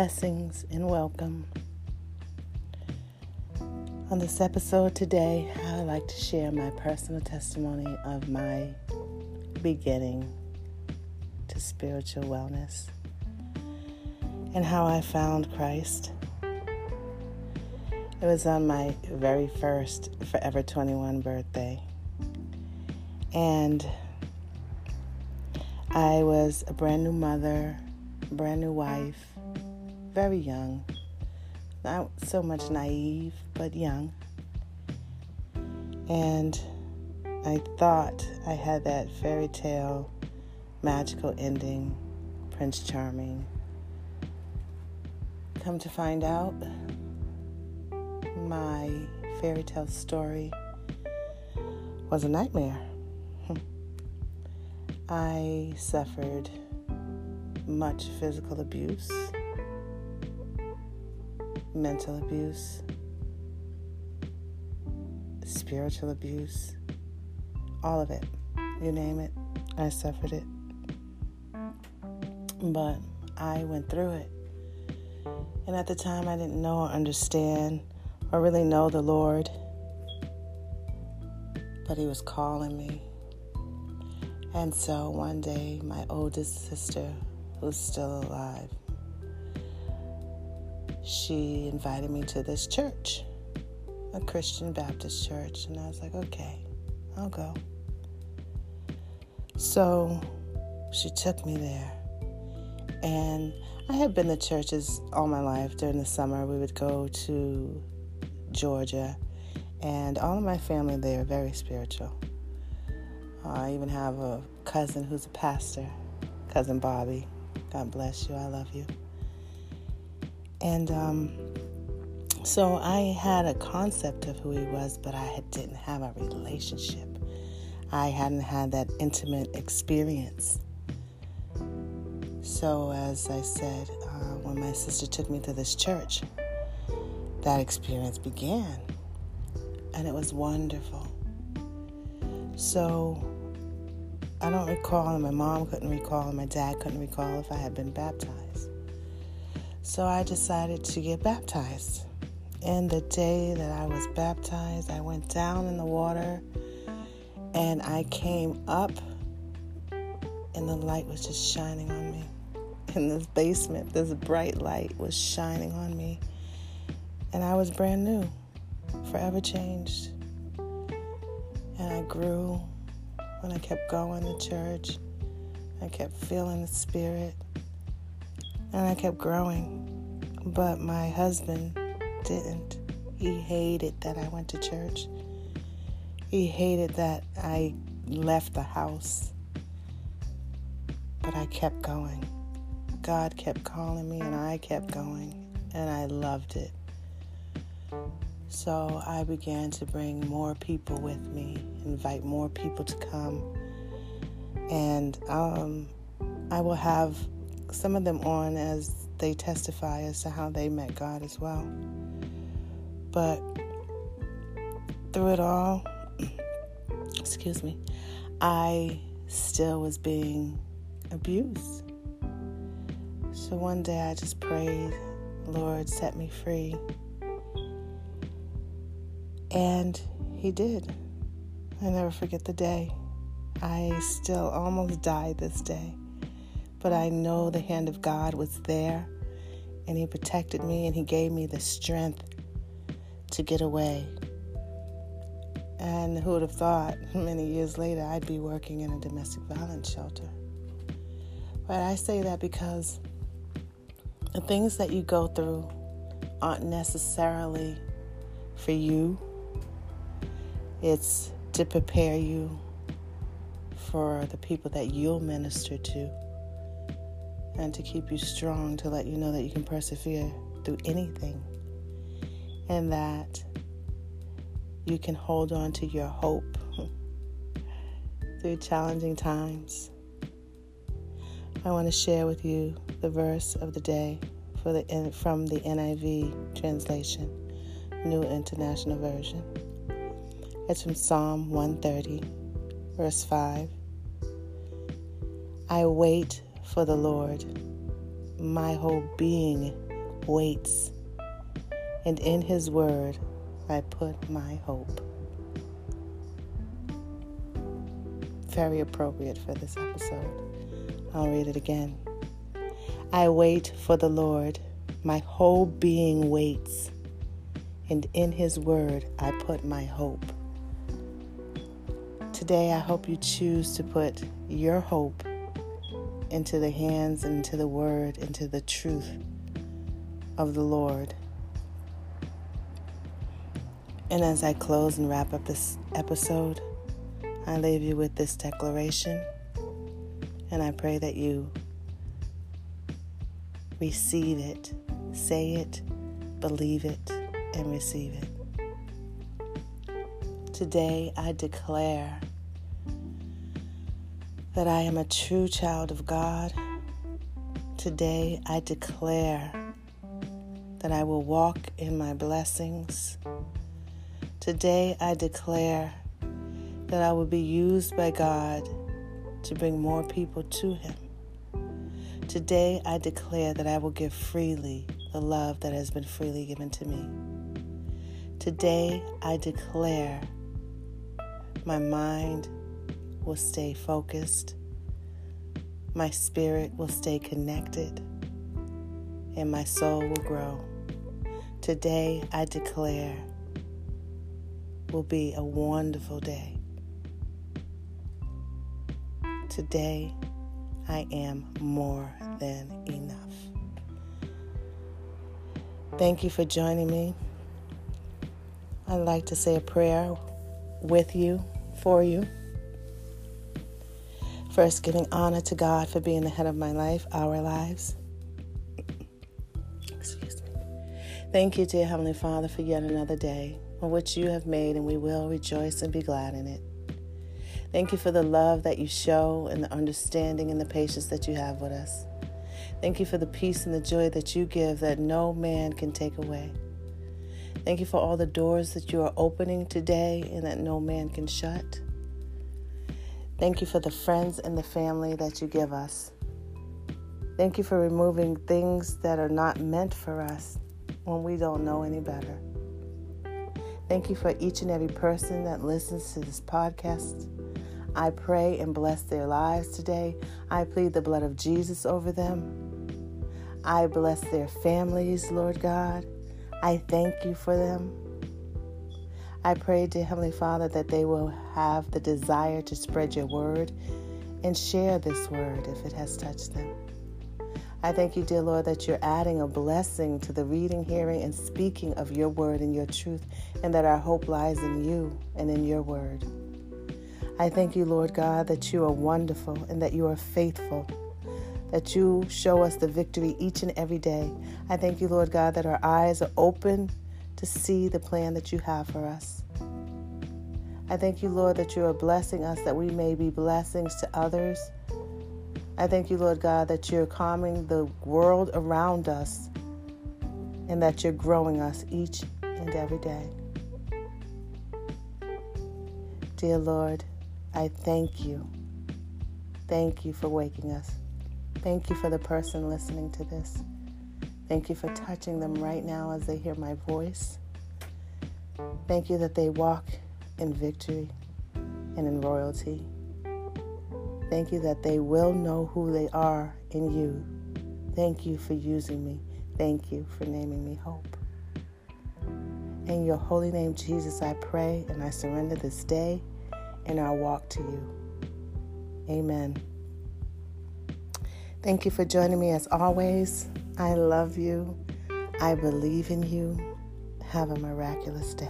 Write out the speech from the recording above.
Blessings and welcome. On this episode today, I would like to share my personal testimony of my beginning to spiritual wellness and how I found Christ. It was on my very first Forever 21 birthday. And I was a brand new mother, brand new wife, very young. Not so much naive, but young. And I thought I had that fairy tale magical ending, Prince Charming. Come to find out, my fairy tale story was a nightmare. I suffered much physical abuse mental abuse, spiritual abuse, all of it. You name it, I suffered it. But I went through it. And at the time, I didn't know or understand or really know the Lord. But He was calling me. And so one day, my oldest sister, who's still alive, she invited me to this church, a Christian Baptist church. And I was like, okay, I'll go. So she took me there. And I had been to churches all my life. During the summer, we would go to Georgia. And all of my family there are very spiritual. I even have a cousin who's a pastor, cousin Bobby. God bless you. I love you. And um, so I had a concept of who he was, but I didn't have a relationship. I hadn't had that intimate experience. So, as I said, uh, when my sister took me to this church, that experience began. And it was wonderful. So, I don't recall, and my mom couldn't recall, and my dad couldn't recall if I had been baptized. So I decided to get baptized. And the day that I was baptized, I went down in the water and I came up, and the light was just shining on me. In this basement, this bright light was shining on me. And I was brand new, forever changed. And I grew when I kept going to church. I kept feeling the Spirit and I kept growing. But my husband didn't. He hated that I went to church. He hated that I left the house. But I kept going. God kept calling me, and I kept going, and I loved it. So I began to bring more people with me, invite more people to come, and um, I will have some of them on as they testify as to how they met God as well. But through it all, excuse me, I still was being abused. So one day I just prayed, Lord, set me free. And He did. I never forget the day. I still almost died this day. But I know the hand of God was there and He protected me and He gave me the strength to get away. And who would have thought many years later I'd be working in a domestic violence shelter? But I say that because the things that you go through aren't necessarily for you, it's to prepare you for the people that you'll minister to and to keep you strong, to let you know that you can persevere through anything and that you can hold on to your hope through challenging times. I want to share with you the verse of the day for the, from the NIV translation, New International Version. It's from Psalm 130, verse 5. I wait for the Lord. My whole being waits, and in his word I put my hope. Very appropriate for this episode. I'll read it again. I wait for the Lord, my whole being waits, and in his word I put my hope. Today, I hope you choose to put your hope into the hands, into the word, into the truth of the Lord. And as I close and wrap up this episode, I leave you with this declaration. And I pray that you receive it, say it, believe it, and receive it. Today I declare that I am a true child of God. Today I declare that I will walk in my blessings. Today I declare that I will be used by God to bring more people to Him. Today I declare that I will give freely the love that has been freely given to me. Today I declare my mind will stay focused, my spirit will stay connected, and my soul will grow. Today, I declare, will be a wonderful day. Today, I am more than enough. Thank you for joining me. I'd like to say a prayer with you, for you. First, giving honor to God for being the head of my life, our lives. Excuse me. Thank you, dear Heavenly Father, for yet another day on which you have made, and we will rejoice and be glad in it. Thank you for the love that you show and the understanding and the patience that you have with us. Thank you for the peace and the joy that you give that no man can take away. Thank you for all the doors that you are opening today and that no man can shut. Thank you for the friends and the family that you give us. Thank you for removing things that are not meant for us when we don't know any better. Thank you for each and every person that listens to this podcast. I pray and bless their lives today. I plead the blood of Jesus over them. I bless their families, Lord God. I thank you for them. I pray, dear Heavenly Father, that they will have the desire to spread your word and share this word if it has touched them. I thank you, dear Lord, that you're adding a blessing to the reading, hearing, and speaking of your word and your truth, and that our hope lies in you and in your word. I thank you, Lord God, that you are wonderful and that you are faithful, that you show us the victory each and every day. I thank you, Lord God, that our eyes are open to see the plan that you have for us. I thank you, Lord, that you are blessing us that we may be blessings to others. I thank you, Lord God, that you're calming the world around us and that you're growing us each and every day. Dear Lord, I thank you. Thank you for waking us. Thank you for the person listening to this. Thank you for touching them right now as they hear my voice. Thank you that they walk in victory and in royalty. Thank you that they will know who they are in you. Thank you for using me. Thank you for naming me hope. In your holy name, Jesus, I pray and I surrender this day and our walk to you. Amen. Thank you for joining me as always. I love you. I believe in you. Have a miraculous day.